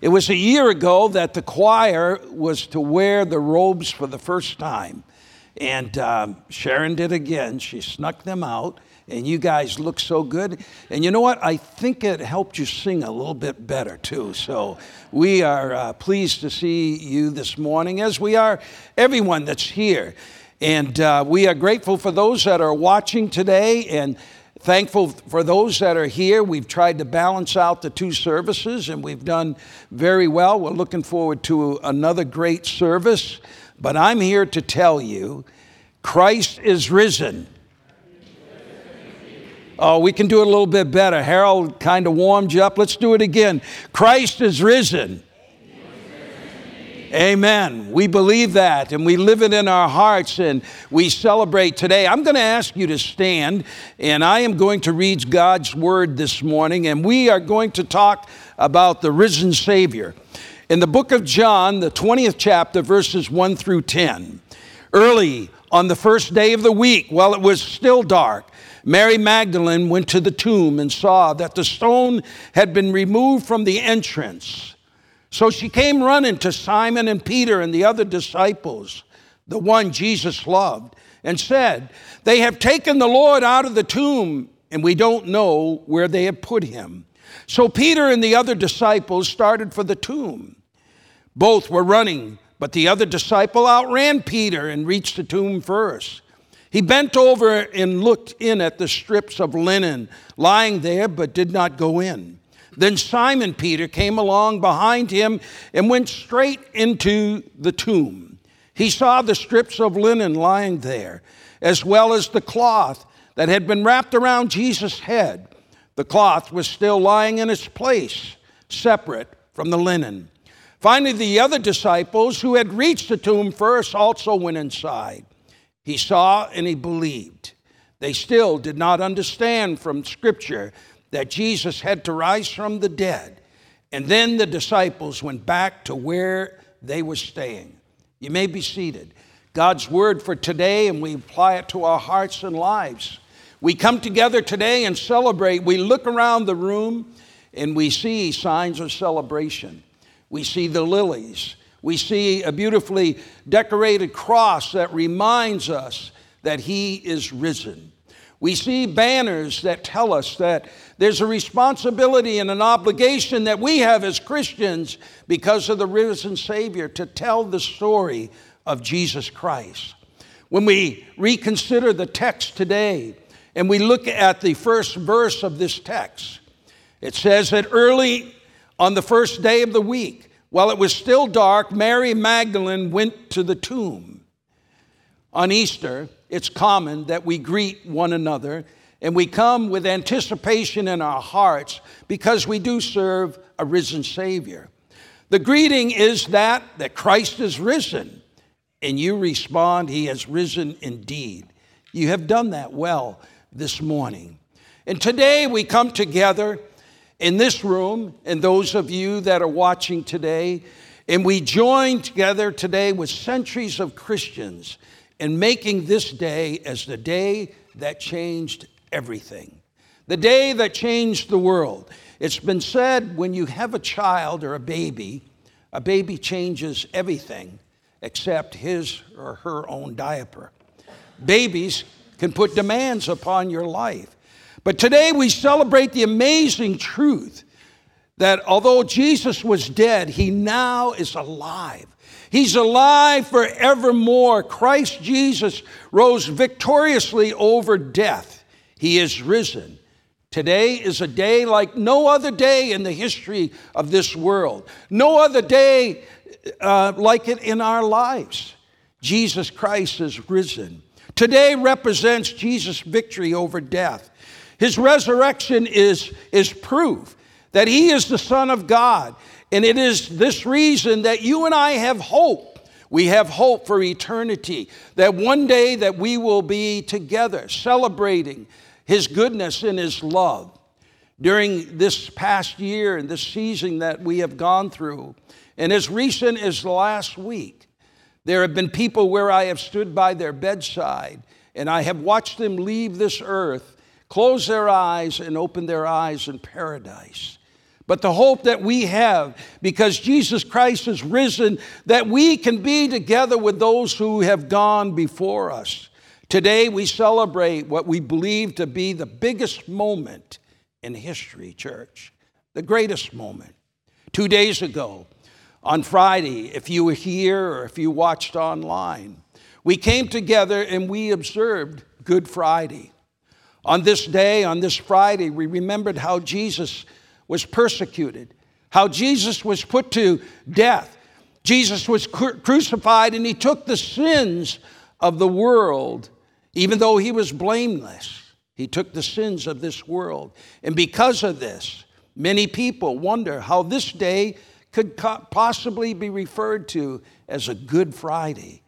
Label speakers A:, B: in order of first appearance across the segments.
A: It was a year ago that the choir was to wear the robes for the first time. And um, Sharon did again. She snuck them out, and you guys look so good. And you know what? I think it helped you sing a little bit better, too. So we are uh, pleased to see you this morning, as we are everyone that's here. And uh, we are grateful for those that are watching today and thankful for those that are here. We've tried to balance out the two services and we've done very well. We're looking forward to another great service. But I'm here to tell you Christ is risen. Oh, we can do it a little bit better. Harold kind of warmed you up. Let's do it again. Christ is risen. Amen. We believe that and we live it in our hearts and we celebrate today. I'm going to ask you to stand and I am going to read God's word this morning and we are going to talk about the risen Savior. In the book of John, the 20th chapter, verses 1 through 10, early on the first day of the week, while it was still dark, Mary Magdalene went to the tomb and saw that the stone had been removed from the entrance. So she came running to Simon and Peter and the other disciples, the one Jesus loved, and said, They have taken the Lord out of the tomb, and we don't know where they have put him. So Peter and the other disciples started for the tomb. Both were running, but the other disciple outran Peter and reached the tomb first. He bent over and looked in at the strips of linen lying there, but did not go in. Then Simon Peter came along behind him and went straight into the tomb. He saw the strips of linen lying there, as well as the cloth that had been wrapped around Jesus' head. The cloth was still lying in its place, separate from the linen. Finally, the other disciples who had reached the tomb first also went inside. He saw and he believed. They still did not understand from Scripture that Jesus had to rise from the dead. And then the disciples went back to where they were staying. You may be seated. God's word for today, and we apply it to our hearts and lives. We come together today and celebrate. We look around the room and we see signs of celebration. We see the lilies. We see a beautifully decorated cross that reminds us that He is risen. We see banners that tell us that there's a responsibility and an obligation that we have as Christians because of the risen Savior to tell the story of Jesus Christ. When we reconsider the text today and we look at the first verse of this text, it says that early on the first day of the week, while it was still dark, Mary Magdalene went to the tomb. On Easter, it's common that we greet one another and we come with anticipation in our hearts because we do serve a risen Savior. The greeting is that that Christ is risen, and you respond, He has risen indeed. You have done that well this morning. And today we come together in this room, and those of you that are watching today, and we join together today with centuries of Christians in making this day as the day that changed everything, the day that changed the world. It's been said when you have a child or a baby, a baby changes everything except his or her own diaper. Babies can put demands upon your life. But today we celebrate the amazing truth that although Jesus was dead, he now is alive. He's alive forevermore. Christ Jesus rose victoriously over death. He is risen. Today is a day like no other day in the history of this world, no other day uh, like it in our lives. Jesus Christ is risen. Today represents Jesus' victory over death. His resurrection is, is proof that he is the Son of God. And it is this reason that you and I have hope. We have hope for eternity, that one day that we will be together celebrating his goodness and his love. During this past year and this season that we have gone through, and as recent as last week, there have been people where I have stood by their bedside and I have watched them leave this earth, close their eyes, and open their eyes in paradise. But the hope that we have because Jesus Christ is risen, that we can be together with those who have gone before us. Today we celebrate what we believe to be the biggest moment in history, church, the greatest moment. Two days ago, on Friday, if you were here or if you watched online, we came together and we observed Good Friday. On this day, on this Friday, we remembered how Jesus was persecuted, how Jesus was put to death. Jesus was crucified and he took the sins of the world, even though he was blameless. He took the sins of this world. And because of this, many people wonder how this day could possibly be referred to as a Good Friday,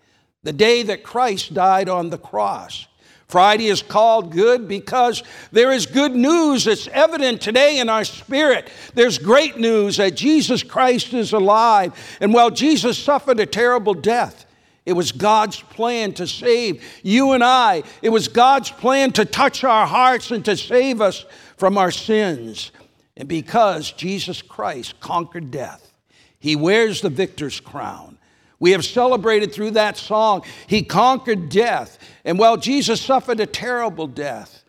A: the day that Christ died on the cross. Friday is called good because there is good news that's evident today in our spirit. There's great news that Jesus Christ is alive. And while Jesus suffered a terrible death, it was God's plan to save you and I. It was God's plan to touch our hearts and to save us from our sins. And because Jesus Christ conquered death, he wears the victor's crown. We have celebrated through that song. He conquered death. And while Jesus suffered a terrible death,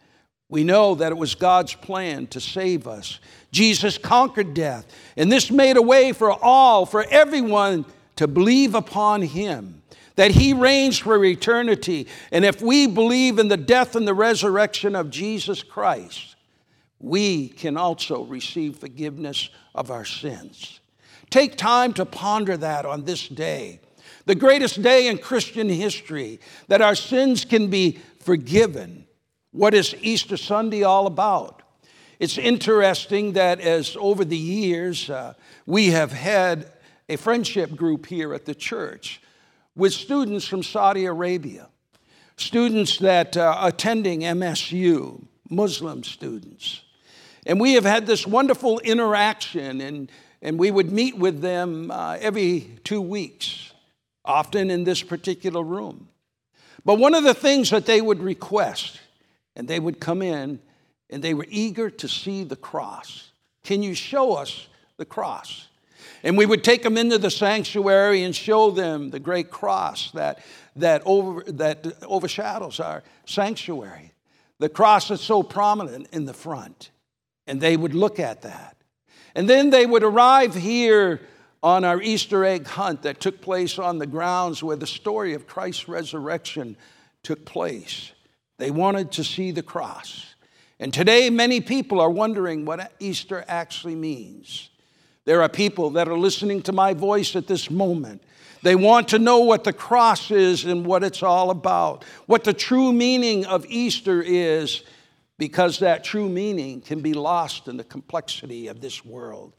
A: we know that it was God's plan to save us. Jesus conquered death. And this made a way for all, for everyone to believe upon him, that he reigns for eternity. And if we believe in the death and the resurrection of Jesus Christ, we can also receive forgiveness of our sins. Take time to ponder that on this day, the greatest day in Christian history, that our sins can be forgiven. What is Easter Sunday all about? It's interesting that as over the years, uh, we have had a friendship group here at the church with students from Saudi Arabia, students that are attending MSU, Muslim students. And we have had this wonderful interaction and and we would meet with them uh, every two weeks, often in this particular room. But one of the things that they would request, and they would come in, and they were eager to see the cross. Can you show us the cross? And we would take them into the sanctuary and show them the great cross that, that, over, that overshadows our sanctuary. The cross is so prominent in the front. And they would look at that. And then they would arrive here on our Easter egg hunt that took place on the grounds where the story of Christ's resurrection took place. They wanted to see the cross. And today, many people are wondering what Easter actually means. There are people that are listening to my voice at this moment. They want to know what the cross is and what it's all about, what the true meaning of Easter is, because that true meaning can be lost in the complexity of this world.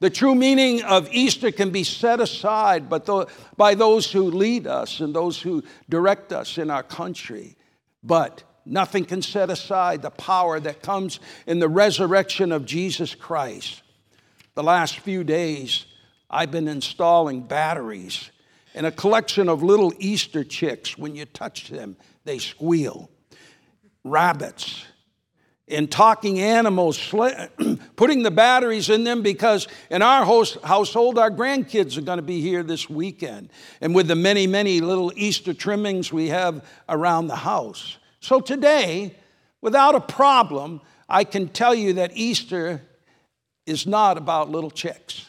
A: The true meaning of Easter can be set aside by those who lead us and those who direct us in our country. But nothing can set aside the power that comes in the resurrection of Jesus Christ. The last few days, I've been installing batteries in a collection of little Easter chicks. When you touch them, they squeal. Rabbits in talking animals, putting the batteries in them because in our host, household, our grandkids are going to be here this weekend. And with the many, many little Easter trimmings we have around the house. So today, without a problem, I can tell you that Easter is not about little chicks.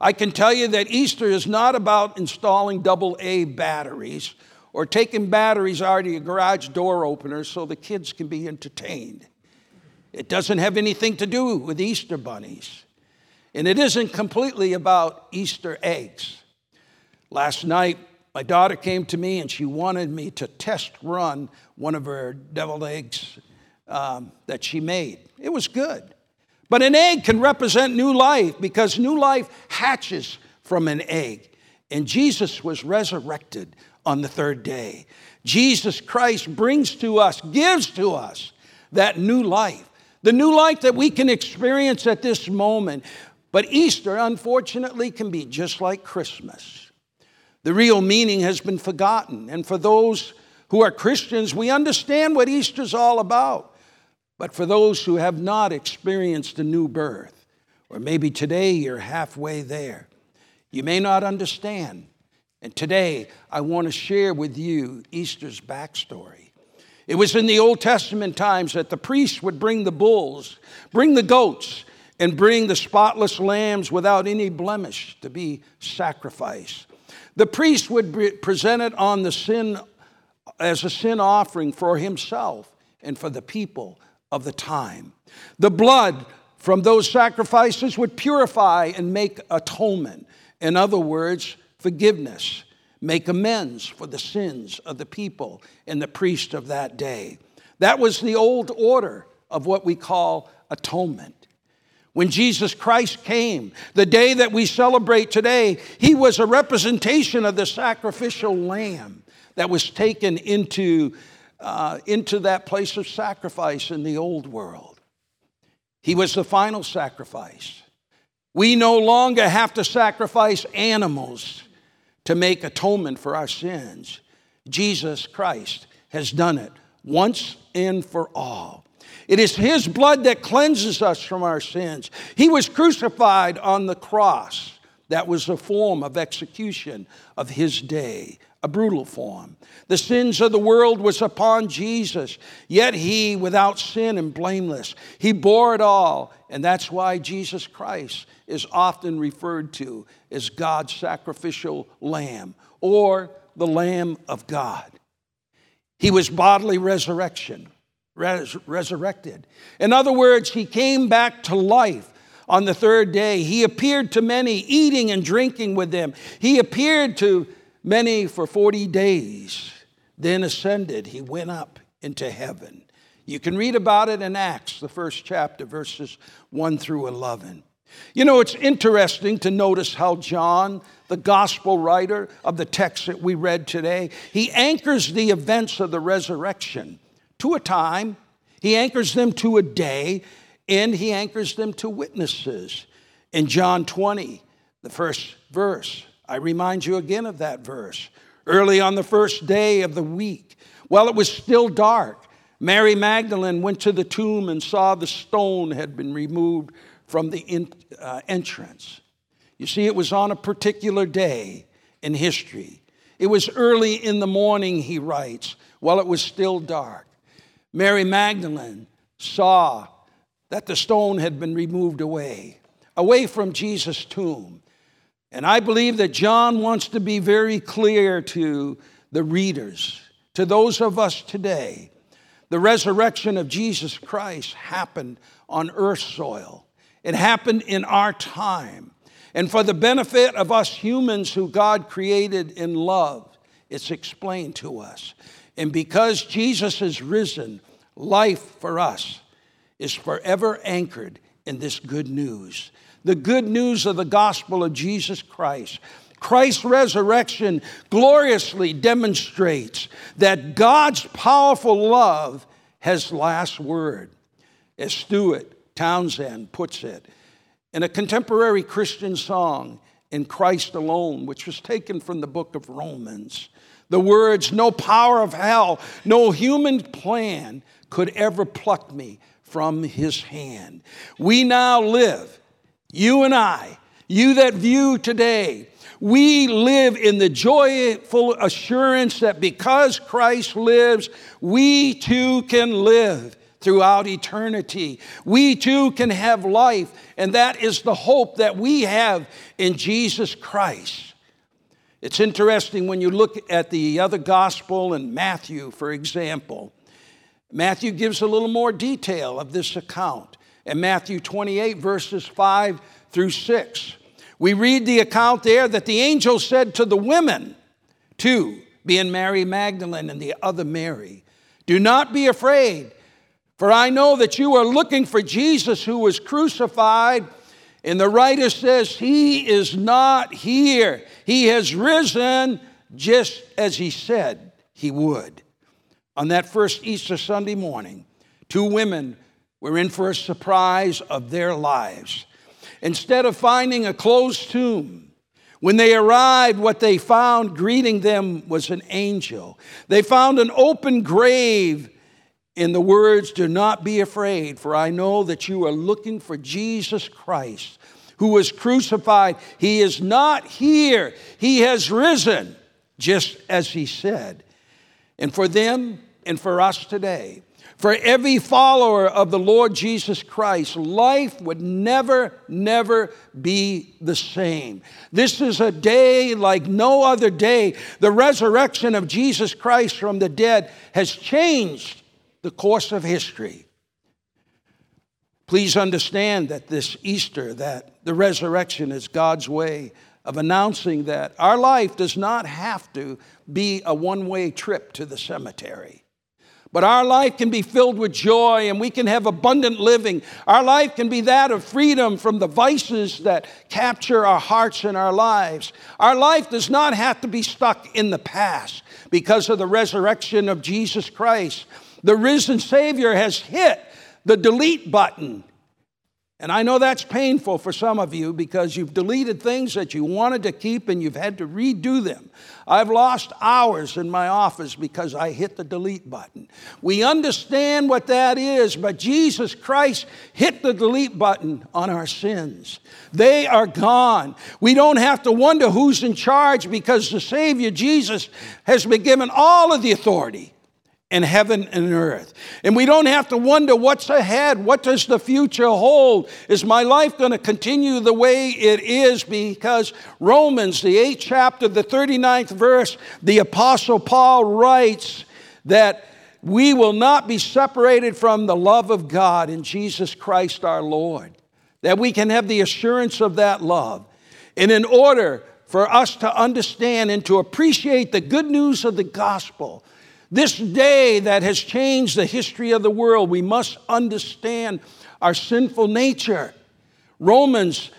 A: I can tell you that Easter is not about installing double A batteries or taking batteries out of your garage door opener so the kids can be entertained. It doesn't have anything to do with Easter bunnies. And it isn't completely about Easter eggs. Last night, my daughter came to me and she wanted me to test run one of her deviled eggs um, that she made. It was good. But an egg can represent new life because new life hatches from an egg. And Jesus was resurrected on the third day. Jesus Christ brings to us, gives to us that new life the new life that we can experience at this moment. But Easter, unfortunately, can be just like Christmas. The real meaning has been forgotten. And for those who are Christians, we understand what Easter's all about. But for those who have not experienced a new birth, Or maybe today you're halfway there. You may not understand. And today I want to share with you Easter's backstory. It was in the Old Testament times that the priests would bring the bulls, bring the goats, and bring the spotless lambs without any blemish to be sacrificed. The priest would present it on the sin as a sin offering for himself and for the people of the time. The blood from those sacrifices would purify and make atonement. In other words, forgiveness, make amends for the sins of the people and the priest of that day. That was the old order of what we call atonement. When Jesus Christ came, the day that we celebrate today, he was a representation of the sacrificial lamb that was taken into, uh, into that place of sacrifice in the old world. He was the final sacrifice. We no longer have to sacrifice animals to make atonement for our sins. Jesus Christ has done it once and for all. It is His blood that cleanses us from our sins. He was crucified on the cross. That was a form of execution of His day a brutal form. The sins of the world was upon Jesus, yet he, without sin and blameless, he bore it all. And that's why Jesus Christ is often referred to as God's sacrificial lamb or the Lamb of God. He was bodily resurrection, res- resurrected. In other words, he came back to life on the third day. He appeared to many, eating and drinking with them. He appeared to many for 40 days, then ascended. He went up into heaven. You can read about it in Acts, the first chapter, verses 1 through 11. You know, it's interesting to notice how John, the gospel writer of the text that we read today, he anchors the events of the resurrection to a time, he anchors them to a day, and he anchors them to witnesses. In John 20, the first verse, I remind you again of that verse. Early on the first day of the week, while it was still dark, Mary Magdalene went to the tomb and saw the stone had been removed from the in, uh, entrance. You see, it was on a particular day in history. It was early in the morning, he writes, while it was still dark. Mary Magdalene saw that the stone had been removed away, away from Jesus' tomb. And I believe that John wants to be very clear to the readers, to those of us today. The resurrection of Jesus Christ happened on earth soil. It happened in our time. And for the benefit of us humans who God created in love, it's explained to us. And because Jesus is risen, life for us is forever anchored in this good news the good news of the gospel of Jesus Christ. Christ's resurrection gloriously demonstrates that God's powerful love has last word. As Stuart Townsend puts it in a contemporary Christian song, In Christ Alone, which was taken from the book of Romans, the words, No power of hell, no human plan could ever pluck me from his hand. We now live you and I, you that view today, we live in the joyful assurance that because Christ lives, we too can live throughout eternity. We too can have life, and that is the hope that we have in Jesus Christ. It's interesting when you look at the other gospel in Matthew, for example. Matthew gives a little more detail of this account in Matthew 28, verses 5 through 6. We read the account there that the angel said to the women, two, being Mary Magdalene and the other Mary, Do not be afraid, for I know that you are looking for Jesus who was crucified. And the writer says, He is not here. He has risen just as He said He would. On that first Easter Sunday morning, two women were in for a surprise of their lives. Instead of finding a closed tomb, when they arrived, what they found greeting them was an angel. They found an open grave in the words, Do not be afraid, for I know that you are looking for Jesus Christ, who was crucified. He is not here, he has risen, just as he said. And for them and for us today, for every follower of the Lord Jesus Christ, life would never, never be the same. This is a day like no other day. The resurrection of Jesus Christ from the dead has changed the course of history. Please understand that this Easter, that the resurrection is God's way of announcing that our life does not have to be a one way trip to the cemetery. But our life can be filled with joy and we can have abundant living. Our life can be that of freedom from the vices that capture our hearts and our lives. Our life does not have to be stuck in the past because of the resurrection of Jesus Christ. The risen Savior has hit the delete button and I know that's painful for some of you because you've deleted things that you wanted to keep and you've had to redo them. I've lost hours in my office because I hit the delete button. We understand what that is, but Jesus Christ hit the delete button on our sins. They are gone. We don't have to wonder who's in charge because the Savior Jesus has been given all of the authority in heaven and earth. And we don't have to wonder what's ahead. What does the future hold? Is my life going to continue the way it is? Because Romans, the 8th chapter, the 39th verse, the Apostle Paul writes that we will not be separated from the love of God in Jesus Christ our Lord. That we can have the assurance of that love. And in order for us to understand and to appreciate the good news of the gospel, this day that has changed the history of the world, we must understand our sinful nature. Romans,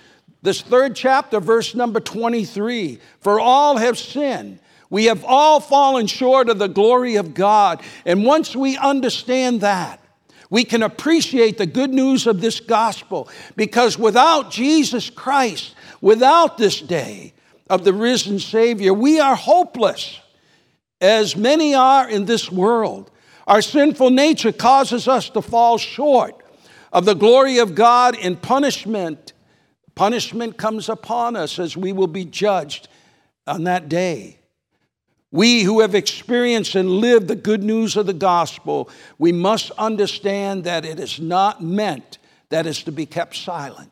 A: this third chapter, verse number 23 For all have sinned. We have all fallen short of the glory of God. And once we understand that, we can appreciate the good news of this gospel because without Jesus Christ, without this day of the risen Savior, we are hopeless as many are in this world. Our sinful nature causes us to fall short of the glory of God in punishment. Punishment comes upon us as we will be judged on that day. We who have experienced and lived the good news of the gospel, we must understand that it is not meant that is to be kept silent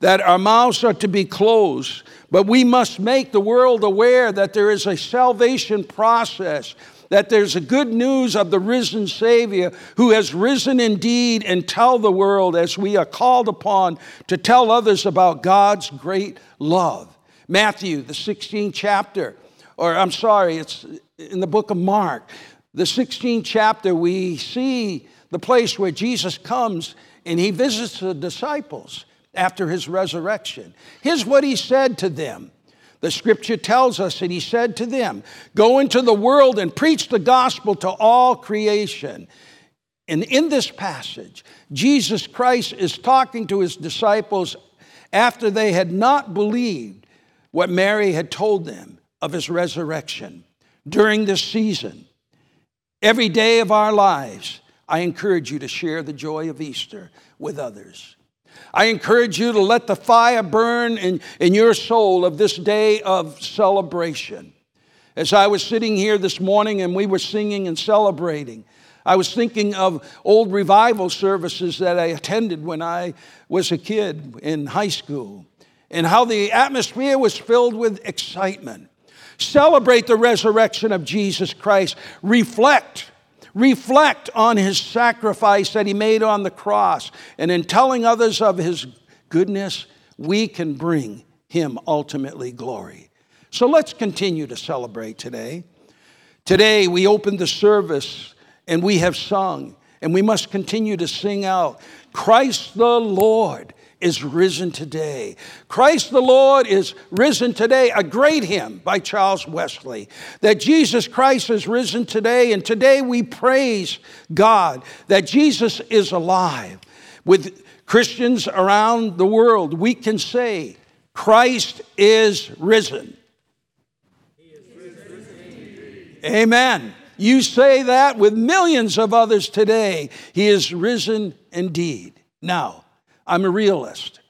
A: that our mouths are to be closed, but we must make the world aware that there is a salvation process, that there's a good news of the risen Savior who has risen indeed, and tell the world as we are called upon to tell others about God's great love. Matthew, the 16th chapter, or I'm sorry, it's in the book of Mark, the 16th chapter, we see the place where Jesus comes and he visits the disciples after his resurrection. Here's what he said to them. The scripture tells us that he said to them, Go into the world and preach the gospel to all creation. And in this passage, Jesus Christ is talking to his disciples after they had not believed what Mary had told them of his resurrection. During this season, every day of our lives, I encourage you to share the joy of Easter with others. I encourage you to let the fire burn in, in your soul of this day of celebration. As I was sitting here this morning and we were singing and celebrating, I was thinking of old revival services that I attended when I was a kid in high school and how the atmosphere was filled with excitement. Celebrate the resurrection of Jesus Christ. Reflect reflect on his sacrifice that he made on the cross. And in telling others of his goodness, we can bring him ultimately glory. So let's continue to celebrate today. Today, we opened the service and we have sung, and we must continue to sing out Christ the Lord is risen today. Christ the Lord is risen today. A great hymn by Charles Wesley that Jesus Christ is risen today, and today we praise God that Jesus is alive. With Christians around the world, we can say, Christ is risen. Is risen Amen. You say that with millions of others today. He is risen indeed. Now, I'm a realist.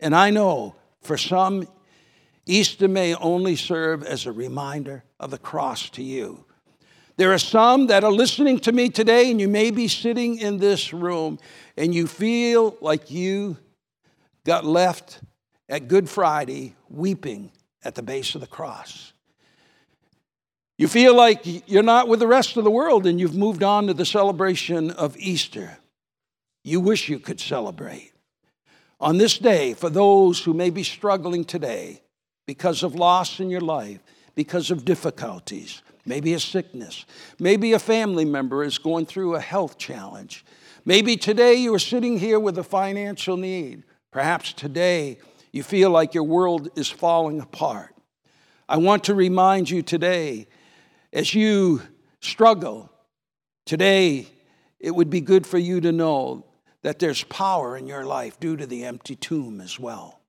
A: And I know for some, Easter may only serve as a reminder of the cross to you. There are some that are listening to me today, and you may be sitting in this room and you feel like you got left at Good Friday weeping at the base of the cross. You feel like you're not with the rest of the world and you've moved on to the celebration of Easter. You wish you could celebrate. On this day, for those who may be struggling today because of loss in your life, because of difficulties, maybe a sickness, maybe a family member is going through a health challenge, maybe today you are sitting here with a financial need, perhaps today you feel like your world is falling apart. I want to remind you today, as you struggle, today it would be good for you to know that there's power in your life due to the empty tomb as well.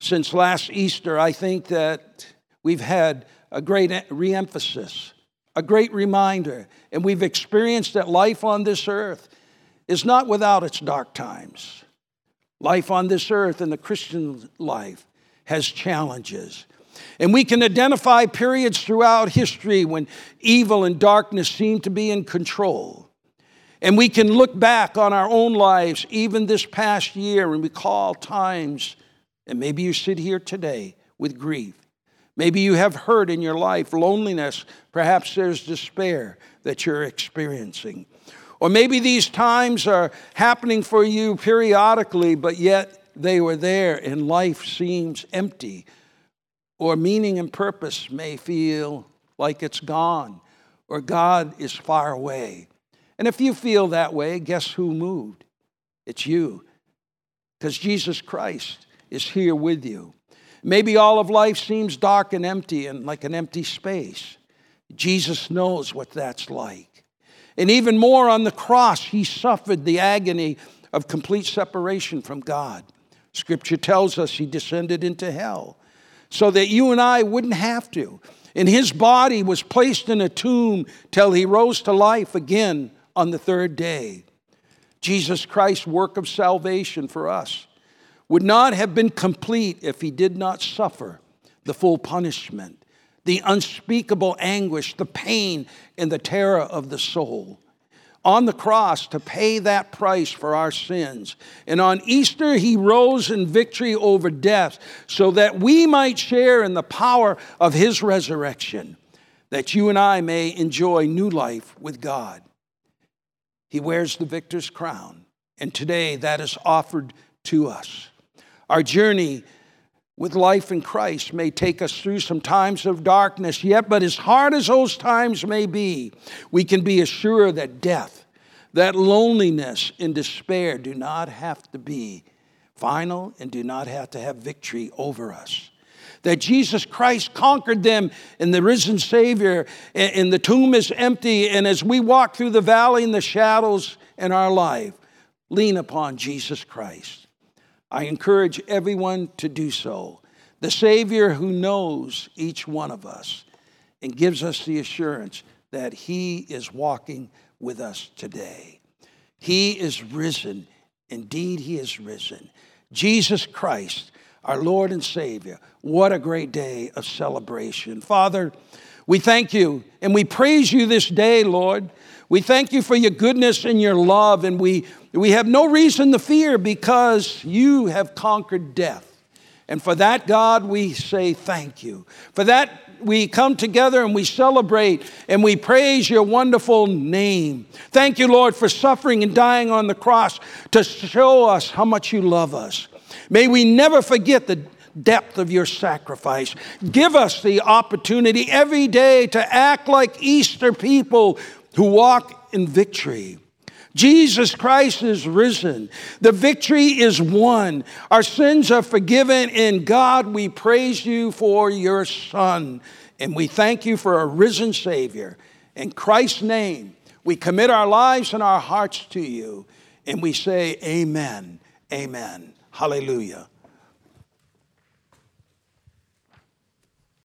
A: Since last Easter, I think that we've had a great reemphasis, a great reminder, and we've experienced that life on this earth is not without its dark times. Life on this earth and the Christian life has challenges. And we can identify periods throughout history when evil and darkness seem to be in control. And we can look back on our own lives, even this past year, and recall times, and maybe you sit here today with grief. Maybe you have hurt in your life, loneliness, perhaps there's despair that you're experiencing. Or maybe these times are happening for you periodically, but yet they were there and life seems empty. Or meaning and purpose may feel like it's gone, or God is far away. And if you feel that way, guess who moved? It's you. Because Jesus Christ is here with you. Maybe all of life seems dark and empty and like an empty space. Jesus knows what that's like. And even more on the cross, he suffered the agony of complete separation from God. Scripture tells us he descended into hell so that you and I wouldn't have to. And his body was placed in a tomb till he rose to life again on the third day. Jesus Christ's work of salvation for us would not have been complete if he did not suffer the full punishment, the unspeakable anguish, the pain, and the terror of the soul. On the cross to pay that price for our sins. And on Easter, he rose in victory over death so that we might share in the power of his resurrection, that you and I may enjoy new life with God. He wears the victor's crown. And today that is offered to us. Our journey with life in Christ may take us through some times of darkness, yet, but as hard as those times may be, we can be assured that death, that loneliness and despair do not have to be final and do not have to have victory over us that Jesus Christ conquered them in the risen Savior, and the tomb is empty. And as we walk through the valley and the shadows in our life, lean upon Jesus Christ. I encourage everyone to do so. The Savior who knows each one of us and gives us the assurance that He is walking with us today. He is risen. Indeed, He is risen. Jesus Christ our Lord and Savior. What a great day of celebration. Father, we thank you and we praise you this day, Lord. We thank you for your goodness and your love, and we, we have no reason to fear because you have conquered death. And for that, God, we say thank you. For that, we come together and we celebrate and we praise your wonderful name. Thank you, Lord, for suffering and dying on the cross to show us how much you love us. May we never forget the depth of your sacrifice. Give us the opportunity every day to act like Easter people who walk in victory. Jesus Christ is risen. The victory is won. Our sins are forgiven. In God, we praise you for your Son. And we thank you for a risen Savior. In Christ's name, we commit our lives and our hearts to you. And we say, Amen. Amen. Hallelujah.